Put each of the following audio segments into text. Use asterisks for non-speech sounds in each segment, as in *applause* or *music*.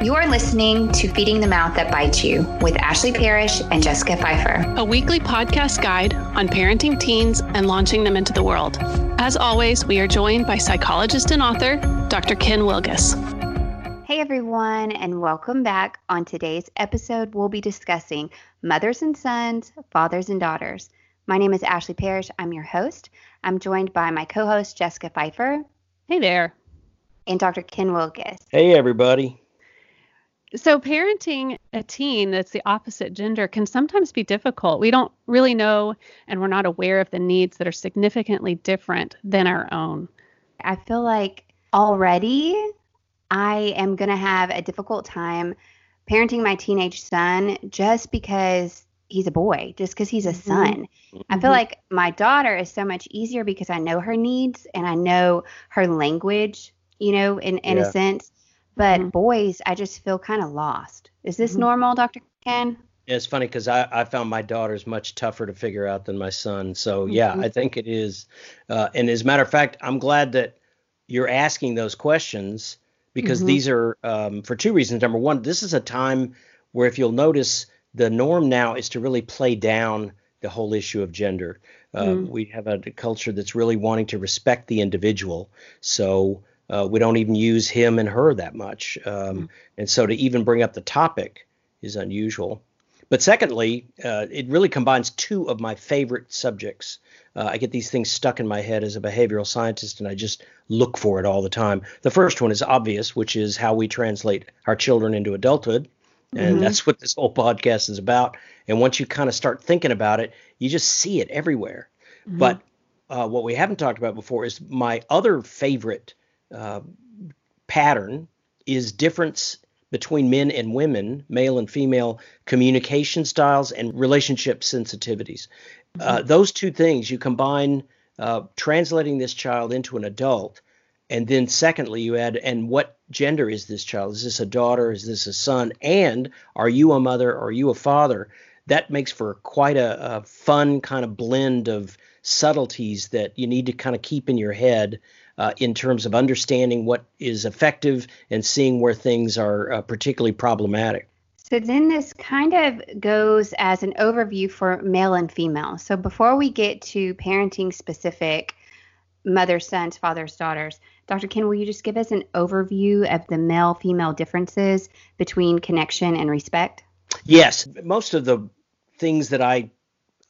You are listening to Feeding the Mouth That Bites You with Ashley Parrish and Jessica Pfeiffer, a weekly podcast guide on parenting teens and launching them into the world. As always, we are joined by psychologist and author Dr. Ken Wilgus. Hey everyone, and welcome back. On today's episode, we'll be discussing mothers and sons, fathers and daughters. My name is Ashley Parrish. I'm your host. I'm joined by my co host, Jessica Pfeiffer. Hey there. And Dr. Ken Wilgus. Hey, everybody. So, parenting a teen that's the opposite gender can sometimes be difficult. We don't really know and we're not aware of the needs that are significantly different than our own. I feel like already I am going to have a difficult time parenting my teenage son just because he's a boy, just because he's a mm-hmm. son. Mm-hmm. I feel mm-hmm. like my daughter is so much easier because I know her needs and I know her language, you know, in, in yeah. a sense. But mm-hmm. boys, I just feel kind of lost. Is this mm-hmm. normal, Dr. Ken? Yeah, it's funny because I, I found my daughter's much tougher to figure out than my son. So, yeah, mm-hmm. I think it is. Uh, and as a matter of fact, I'm glad that you're asking those questions because these are um, for two reasons. Number one, this is a time where, if you'll notice, the norm now is to really play down the whole issue of gender. Uh, mm. We have a, culture that's really wanting to respect the individual. So uh, we don't even use him and her that much. Um, mm. And so to even bring up the topic is unusual. But secondly, uh, it really combines two of my favorite subjects. Uh, I get these things stuck in my head as a behavioral scientist, and I just look for it all the time. The first one is obvious, which is how we translate our children into adulthood. And mm-hmm. that's what this whole podcast is about. And once you kind of start thinking about it, you just see it everywhere. Mm-hmm. But uh, what we haven't talked about before is my other favorite uh, pattern is difference between men and women, male and female communication styles and relationship sensitivities. Uh, mm-hmm. Uh, those two things, you combine uh, translating this child into an adult, and then secondly, you add, and what gender is this child? Is this a daughter? Is this a son? And are you a mother? Are you a father? That makes for quite a, a fun kind of blend of subtleties that you need to kind of keep in your head uh, in terms of understanding what is effective and seeing where things are uh, particularly problematic. So then this kind of goes as an overview for male and female. So before we get to parenting specific mothers, sons, fathers, daughters, Dr. Ken, will you just give us an overview of the male female differences between connection and respect? Yes. Most of the things that I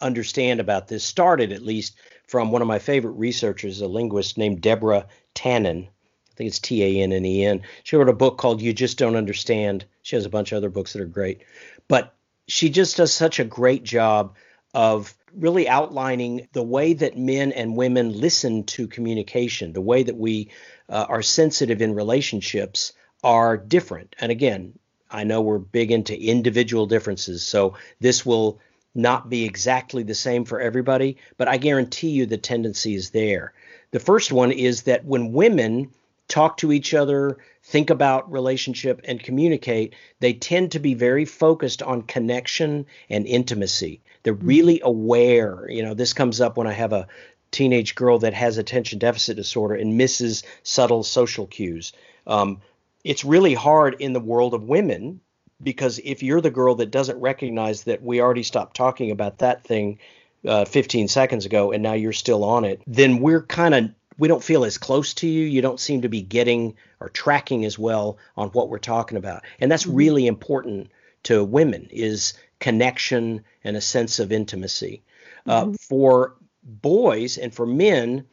understand about this started, at least, from one of my favorite researchers, a linguist named Deborah Tannen. I think it's T A N N E N. She wrote a book called You Just Don't Understand. She has a bunch of other books that are great. But she just does such a great job of really outlining the way that men and women listen to communication, the way that we uh, are sensitive in relationships are different. And again, I know we're big into individual differences, so this will not be exactly the same for everybody, but I guarantee you the tendency is there. The first one is that when women talk to each other, think about relationship, and communicate, they tend to be very focused on connection and intimacy. They're mm-hmm. really aware. You know, this comes up when I have a teenage girl that has attention deficit disorder and misses subtle social cues. Um, it's really hard in the world of women because if you're the girl that doesn't recognize that we already stopped talking about that thing uh, 15 seconds ago and now you're still on it, then we're kind of we don't feel as close to you. You don't seem to be getting or tracking as well on what we're talking about, and that's mm-hmm. really important to women is connection and a sense of intimacy. Uh, mm-hmm. Uh, for boys and for men,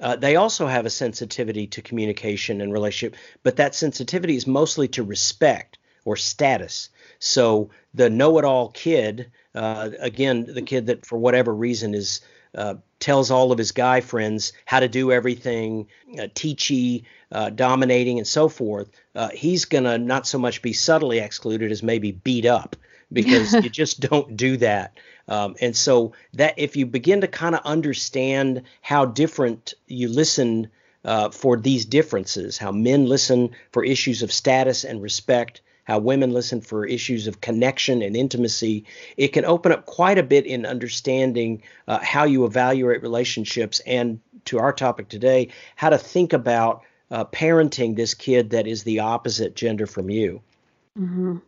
uh, they also have a sensitivity to communication and relationship, but that sensitivity is mostly to respect or status. So the know-it-all kid, uh, again, the kid that for whatever reason is uh, tells all of his guy friends how to do everything, uh, teachy, uh, dominating, and so forth. Uh, he's gonna not so much be subtly excluded as maybe beat up because *laughs* you just don't do that. Um, and so that if you begin to kind of understand how different you listen uh, for these differences, how men listen for issues of status and respect, how women listen for issues of connection and intimacy, it can open up quite a bit in understanding uh, how you evaluate relationships and to our topic today, how to think about uh, parenting this kid that is the opposite gender from you. Mm-hmm.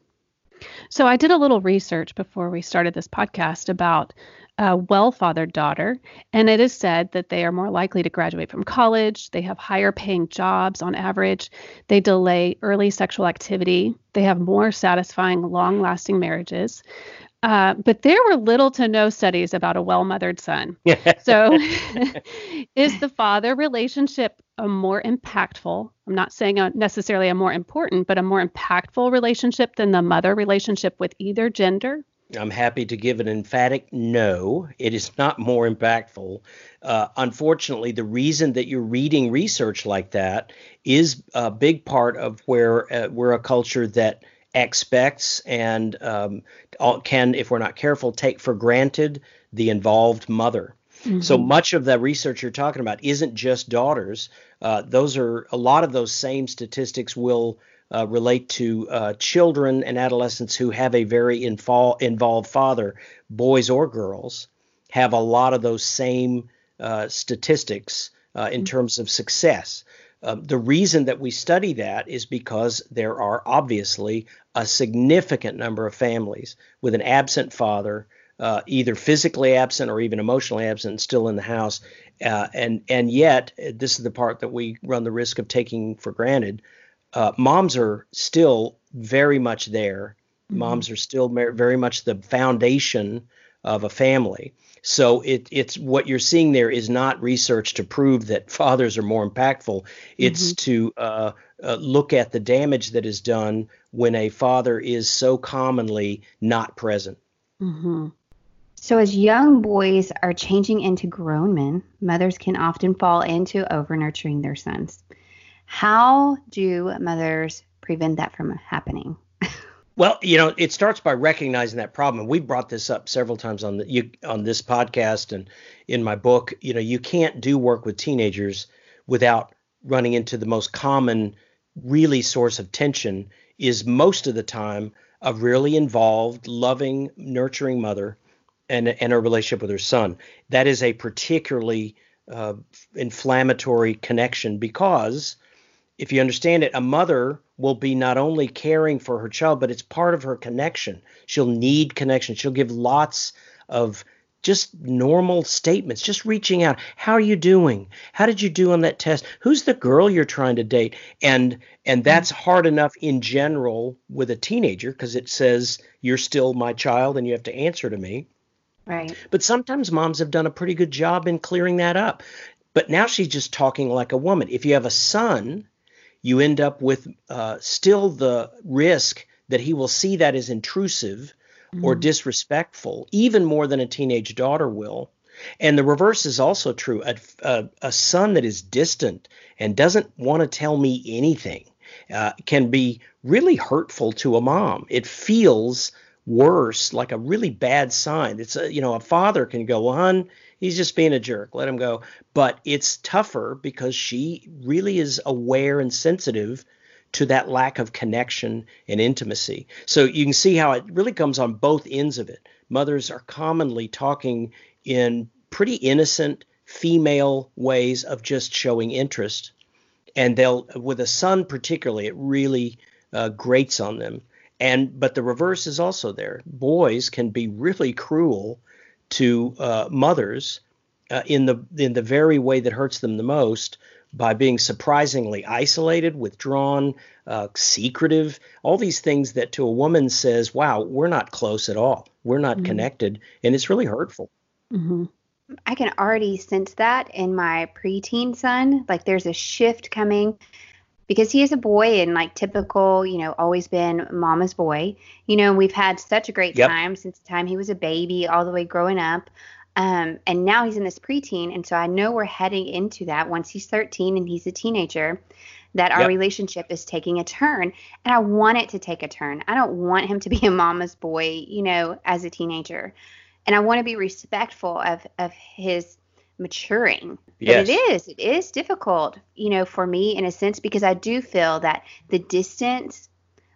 So I did a little research before we started this podcast about a well-fathered daughter, and it is said that they are more likely to graduate from college, they have higher paying jobs on average, they delay early sexual activity, they have more satisfying long-lasting marriages. Uh, but there were little to no studies about a well-mothered son. *laughs* so, *laughs* is the father relationship a more impactful? I'm not saying a, necessarily a more important, but a more impactful relationship than the mother relationship with either gender? I'm happy to give an emphatic no. It is not more impactful. Uh, unfortunately, the reason that you're reading research like that is a big part of where uh, we're a culture that expects and um, can, if we're not careful, take for granted the involved mother. Mm-hmm. So much of the research you're talking about isn't just daughters. Uh, those are a lot of those same statistics will uh, relate to uh, children and adolescents who have a very infol- involved father, boys or girls, have a lot of those same uh, statistics uh, in mm-hmm. terms of success. Uh, the reason that we study that is because there are obviously a significant number of families with an absent father, uh, either physically absent or even emotionally absent, still in the house, uh, and and yet this is the part that we run the risk of taking for granted. Uh, moms are still very much there. Mm-hmm. Moms are still very much the foundation of a family. So it, it's what you're seeing there is not research to prove that fathers are more impactful. It's mm-hmm. to uh, uh, look at the damage that is done when a father is so commonly not present. Mm-hmm. So, as young boys are changing into grown men, mothers can often fall into over nurturing their sons. How do mothers prevent that from happening? *laughs* Well, you know, it starts by recognizing that problem. We brought this up several times on the you, on this podcast and in my book. You know, you can't do work with teenagers without running into the most common, really source of tension is most of the time a really involved, loving, nurturing mother and and a relationship with her son. That is a particularly uh, inflammatory connection because if you understand it, a mother will be not only caring for her child, but it's part of her connection. She'll need connection. She'll give lots of just normal statements, just reaching out. How are you doing? How did you do on that test? Who's the girl you're trying to date? And and that's hard enough in general with a teenager because it says you're still my child and you have to answer to me. Right. But sometimes moms have done a pretty good job in clearing that up. But now she's just talking like a woman. If you have a son, you end up with uh, still the risk that he will see that as intrusive mm-hmm. or disrespectful, even more than a teenage daughter will. And the reverse is also true. A, a, a son that is distant and doesn't want to tell me anything uh, can be really hurtful to a mom. It feels worse, like a really bad sign. It's a, you know, a father can go, well, he's just being a jerk. Let him go. But it's tougher because she really is aware and sensitive to that lack of connection and intimacy. So you can see how it really comes on both ends of it. Mothers are commonly talking in pretty innocent female ways of just showing interest. And they'll, with a son particularly, it really uh, grates on them. And but the reverse is also there. Boys can be really cruel to uh, mothers uh, in the in the very way that hurts them the most by being surprisingly isolated, withdrawn, uh, secretive, all these things that to a woman says, "Wow, we're not close at all. We're not mm-hmm. connected," and it's really hurtful. Mm-hmm. I can already sense that in my preteen son. Like there's a shift coming because he is a boy and like typical, you know, always been mama's boy. You know, we've had such a great yep. time since the time he was a baby all the way growing up. Um, and now he's in this preteen. And so I know we're heading into that once he's 13 and he's a teenager, that our yep. relationship is taking a turn. And I want it to take a turn. I don't want him to be a mama's boy, you know, as a teenager. And I want to be respectful of, of his maturing. Yes. But it is, it is difficult, you know, for me in a sense because I do feel that the distance,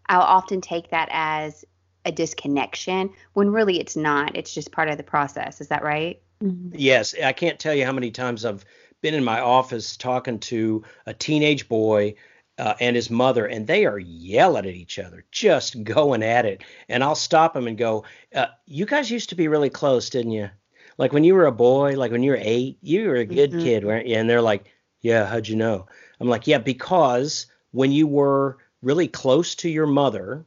I'll often take that as a disconnection when really it's not. It's just part of the process. Is that right? Mm-hmm. Yes. I can't tell you how many times I've been in my office talking to a teenage boy uh, and his mother, and they are yelling at each other, just *laughs* going at it. And I'll stop him and go, uh, "You guys used to be really close, didn't you? Like when you were a boy, like when you were eight, you were a good mm-hmm. kid, weren't you?" And they're like, "Yeah, how'd you know?" I'm like, "Yeah, because when you were really close to your mother,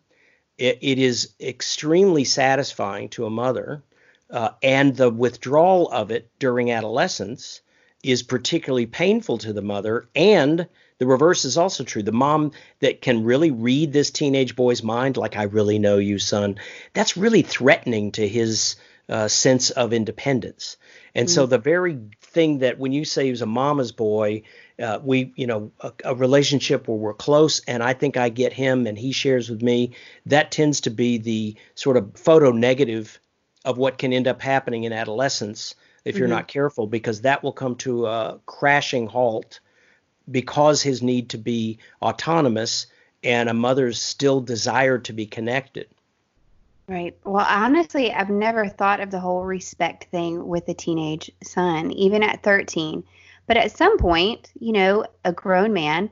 it, it is extremely satisfying to a mother." Uh, and the withdrawal of it during adolescence is particularly painful to the mother and the reverse is also true. The mom that can really read this teenage boy's mind, like, I really know you, son, that's really threatening to his uh, sense of independence. And mm. so the very thing that when you say he was a mama's boy, uh, we, you know, a, a, relationship where we're close and I think I get him and he shares with me, that tends to be the sort of photo negative of what can end up happening in adolescence if you're mm-hmm. not careful, because that will come to a crashing halt because his need to be autonomous and a mother's still desire to be connected. Right. Well, honestly, I've never thought of the whole respect thing with a teenage son, even at 13. But at some point, you know, a grown man,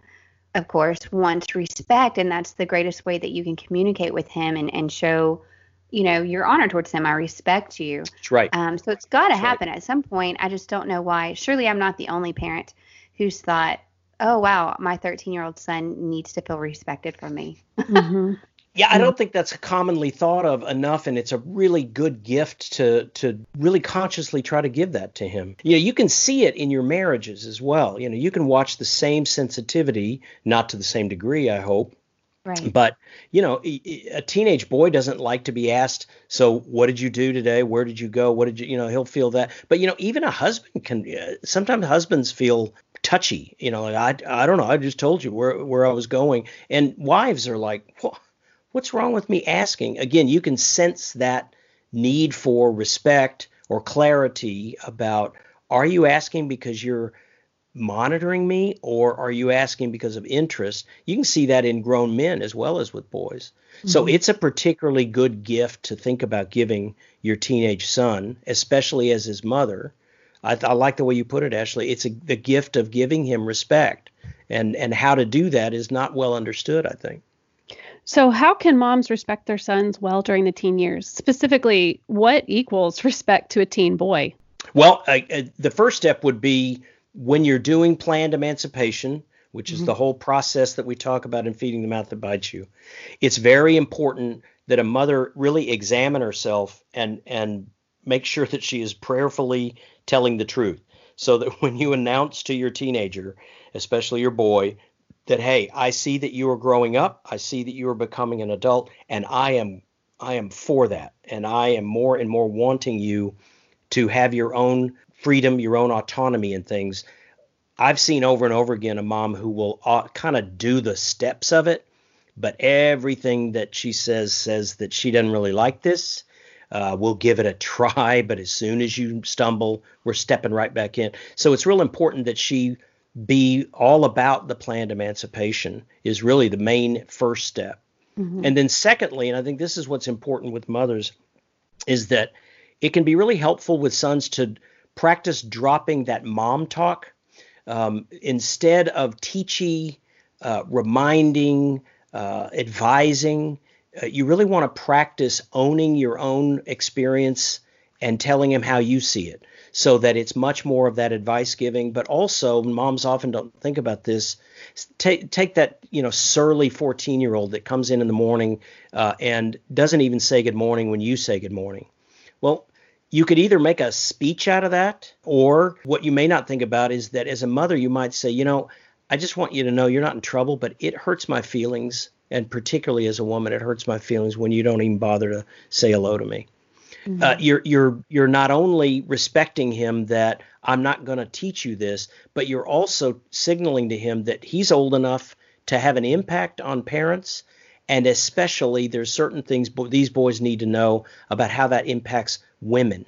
of course, wants respect, and that's the greatest way that you can communicate with him and, and show, you know, your honor towards him. I respect you. That's right. Um, so it's got to happen right. at some point. I just don't know why. Surely I'm not the only parent who's thought, oh wow, my 13 year old son needs to feel respected from me. mm-hmm. Yeah, I don't think that's commonly thought of enough, and it's a really good gift to to really consciously try to give that to him. You know, you can see it in your marriages as well. You know, you can watch the same sensitivity, not to the same degree, I hope. Right. But you know, a teenage boy doesn't like to be asked. So, what did you do today? Where did you go? What did you? You know, he'll feel that. But you know, even a husband can. Uh, sometimes husbands feel touchy. You know, like I I don't know. I just told you where where I was going, and wives are like, what's wrong with me asking? Again, you can sense that need for respect or clarity about are you asking because you're monitoring me or are you asking because of interest? You can see that in grown men as well as with boys. Mm-hmm. So it's a particularly good gift to think about giving your teenage son, especially as his mother, I, I like the way you put it, Ashley. It's a, the gift of giving him respect, and and how to do that is not well understood. I think. So, how can moms respect their sons well during the teen years? Specifically, what equals *laughs* respect to a teen boy? Well, uh, uh, the first step would be when you're doing planned emancipation, which is mm-hmm. the whole process that we talk about in Feeding the Mouth That Bites You. It's very important that a mother really examine herself and and make sure that she is prayerfully telling the truth. So that *laughs* when you announce to your teenager, especially your boy, that hey, I see that you are growing up, I see that you are becoming an adult, and I am I am for that, and I am more and more wanting you to have your own freedom, your own autonomy and things. I've seen over and over again a mom who will uh, kind of do the steps of it, but everything that she says says that she doesn't really like this uh, we'll give it a *laughs* try, but as soon as you stumble, we're stepping right back in. So it's real important that she be all about the planned emancipation is really the main first step. Mm-hmm. And then secondly, and I think this is what's important with mothers, is that it can be really helpful with sons to practice dropping that mom talk um, instead of teachy, uh, reminding, uh, advising uh, you really want to practice owning your own experience and telling him how you see it so that it's much more of that advice giving. But also moms often don't think about this. Take take that you know surly 14 year old that comes in in the morning uh, and doesn't even say good morning when you say good morning. Well you could either make a speech out of that or what you may not think about is that as a mother you might say you know i just want you to know you're not in trouble but it hurts my feelings and particularly as a woman, it hurts my feelings when you don't even bother to say hello to me. Mm-hmm. Uh, you're you're you're not only respecting him that I'm not going to teach you this, but you're also signaling to him that he's old enough to have an impact on parents, and especially there's certain things bo- these boys need to know about how that impacts women.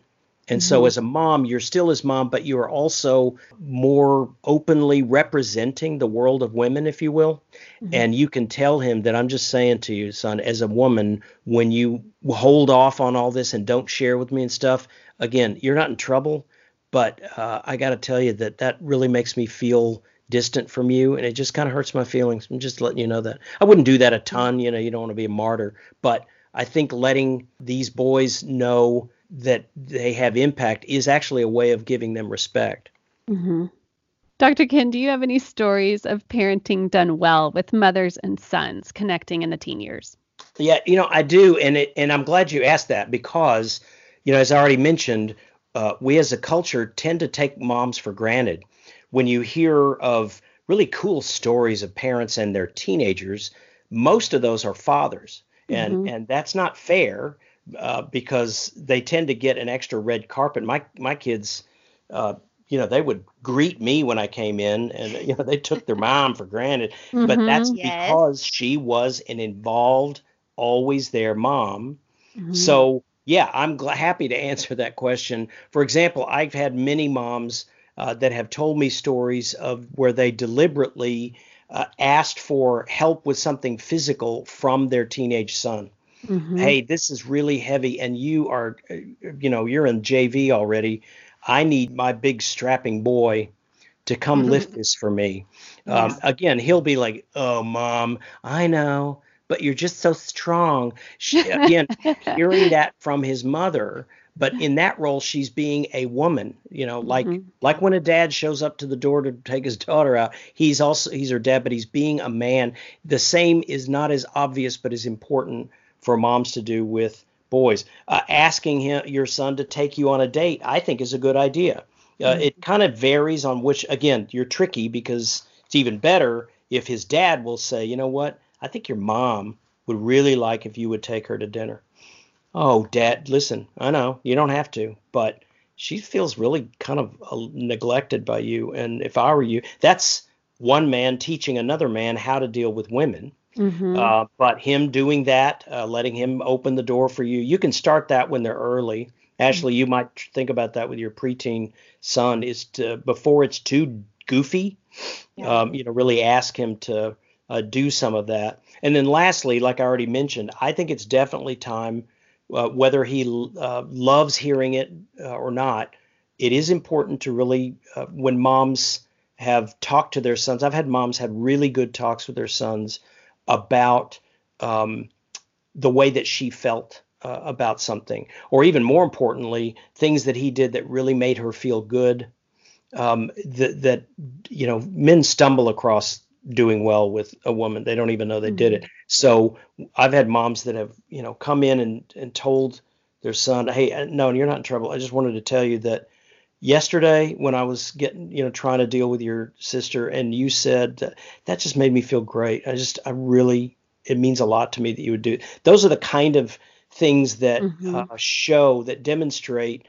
And mm-hmm. so, as a mom, you're still his mom, but you are also more openly representing the world of women, if you will. Mm-hmm. And you can tell him that I'm just saying to you, son, as a woman, when you hold off on all this and don't share with me and stuff, again, you're not in trouble. But uh, I got to tell you that that really makes me feel distant from you, and it just kind of hurts my feelings. I'm just letting you know that. I wouldn't do that a ton, you know, you don't want to be a martyr, but I think letting these boys know that they have impact is actually a way of giving them respect. Mm-hmm. Dr. Ken, do you have any stories of parenting done well with mothers and sons connecting in the teen years? Yeah, you know, I do, and it, and I'm glad you asked that because, you know, as I already mentioned, uh, we as a culture tend to take moms for granted. When you hear of really cool stories of parents and their teenagers, most of those are fathers, and mm-hmm. and that's not fair uh, because they tend to get an extra red carpet. My my kids, uh, you know, they would greet me when I came in, and you know, they took their mom for granted. Mm-hmm. But that's yes. because she was an involved, always there mom. Mm-hmm. So yeah, I'm gl- happy to answer that question. For example, I've had many moms uh, that have told me stories of where they deliberately uh, asked for help with something physical from their teenage son. Mm-hmm. Hey, this is really heavy, and you are, you know, you're in JV already. I need my big strapping boy to come mm-hmm. lift this for me. Um, again, he'll be like, "Oh, mom, I know, but you're just so strong." She, again, hearing *laughs* that from his mother, but in that role, she's being a woman. You know, like mm-hmm. like when a dad shows up to the door to take his daughter out, he's also he's her dad, but he's being a man. The same is not as obvious, but as important for moms to do with boys. Uh, asking him, your son to take you on a date, I think, is a good idea. Uh, mm-hmm. It kind of varies on which, again, you're tricky because it's even better if his dad will say, you know what, I think your mom would really like if you would take her to dinner. Oh, dad, listen, I know you don't have to, but she feels really kind of uh, neglected by you. And if I were you, that's one man teaching another man how to deal with women. Mm-hmm. Uh, but him doing that, uh, letting him open the door for you, you can start that when they're early. Ashley, mm-hmm. you might think about that with your preteen son. Is to before it's too goofy, yeah. um, you know, really ask him to uh, do some of that. And then lastly, like I already mentioned, I think it's definitely time, uh, whether he uh, loves hearing it uh, or not. It is important to really, when moms have talked to their sons. I've had moms have really good talks with their sons about um, the way that she felt uh, about something, or even more importantly, things that he did that really made her feel good. Um, that, that you know, men stumble across doing well with a woman; they don't even know they mm-hmm. did it. So I've had moms that have you know come in and and told their son, "Hey, uh, no, you're not in trouble. I just wanted to tell you that." Yesterday when I was getting, you know, trying to deal with your sister, and you said that, that just made me feel great. I just, I really, it means a lot to me that you would do. Those are the kind of things that mm-hmm. uh, show, that demonstrate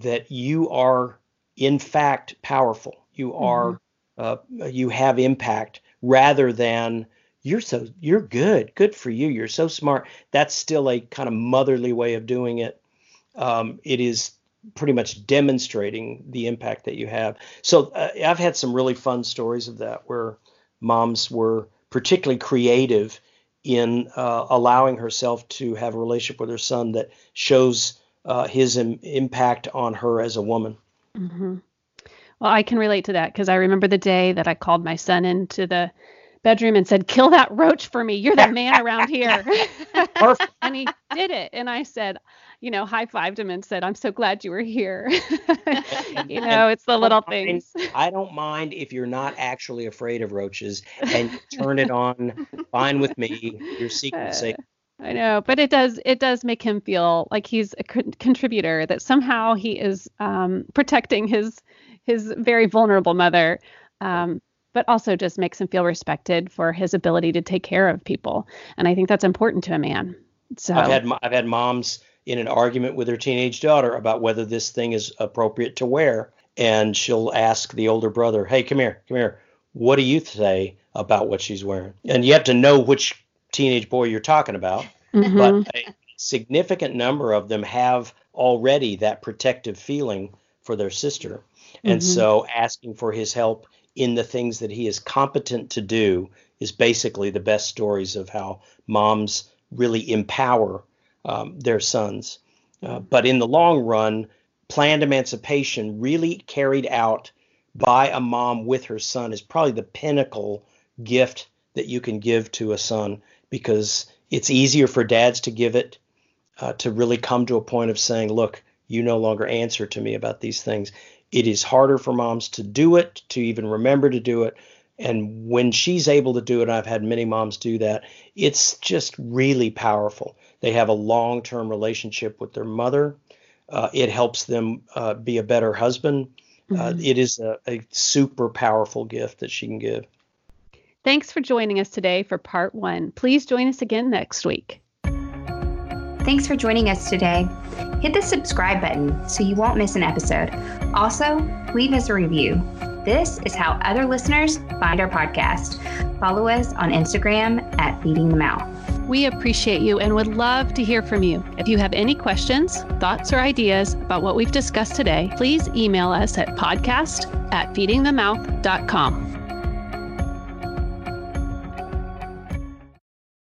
that you are, in fact, powerful. You are, mm-hmm. uh, you have impact rather than you're so you're good good for you you're so smart that's still a kind of motherly way of doing it um, it is pretty much demonstrating the impact that you have. So uh, I've had some really fun stories of that where moms were particularly creative in uh, allowing herself to have a relationship with her son that shows uh, his Im- impact on her as a woman. Mm-hmm. Well, I can relate to that because I remember the day that I called my son into the bedroom and said, "Kill that roach for me. You're the man around *laughs* here." *laughs* and he did it. And I said, you know, high fived him and said, I'm so glad you were here. *laughs* you know, it's the little things. I don't mind if you're not actually afraid of roaches and turn it on. Fine with me. Your secret's safe. I know, but it does it does make him feel like he's a con- contributor that somehow he is um, protecting his his very vulnerable mother. Um, but also just makes him feel respected for his ability to take care of people, and I think that's important to a man. So I've had I've had moms in an argument with her teenage daughter about whether this thing is appropriate to wear. And she'll ask the older brother, Hey, come here, come here. What do you say about what she's wearing? And you have to know which teenage boy you're talking about. Mm-hmm. But a significant number of them have already that protective feeling for their sister. And mm-hmm. so asking for his help in the things that he is competent to do is basically the best stories of how moms really empower um, their sons. Uh, but in the long run, planned emancipation really carried out by a mom with her son is probably the pinnacle gift that you can give to a son because it's easier for dads to give it uh, to really come to a point of saying, look, you no longer answer to me about these things. It is harder for moms to do it, to even remember to do it. And when she's able to do it, I've had many moms do that, it's just really powerful. They have a long term relationship with their mother. Uh, it helps them uh, be a better husband. Uh, mm-hmm. it is a, a super powerful gift that she can give. Thanks for joining us today for part one. Please join us again next week. Thanks for joining us today. Hit the subscribe button so you won't miss an episode. Also, leave us a review. This is how other listeners find our podcast. Follow us on Instagram at Feeding the Mouth. We appreciate you and would love to hear from you. If you have any questions, thoughts, or ideas about what we've discussed today, please email us at podcast at feedingthemouth.com.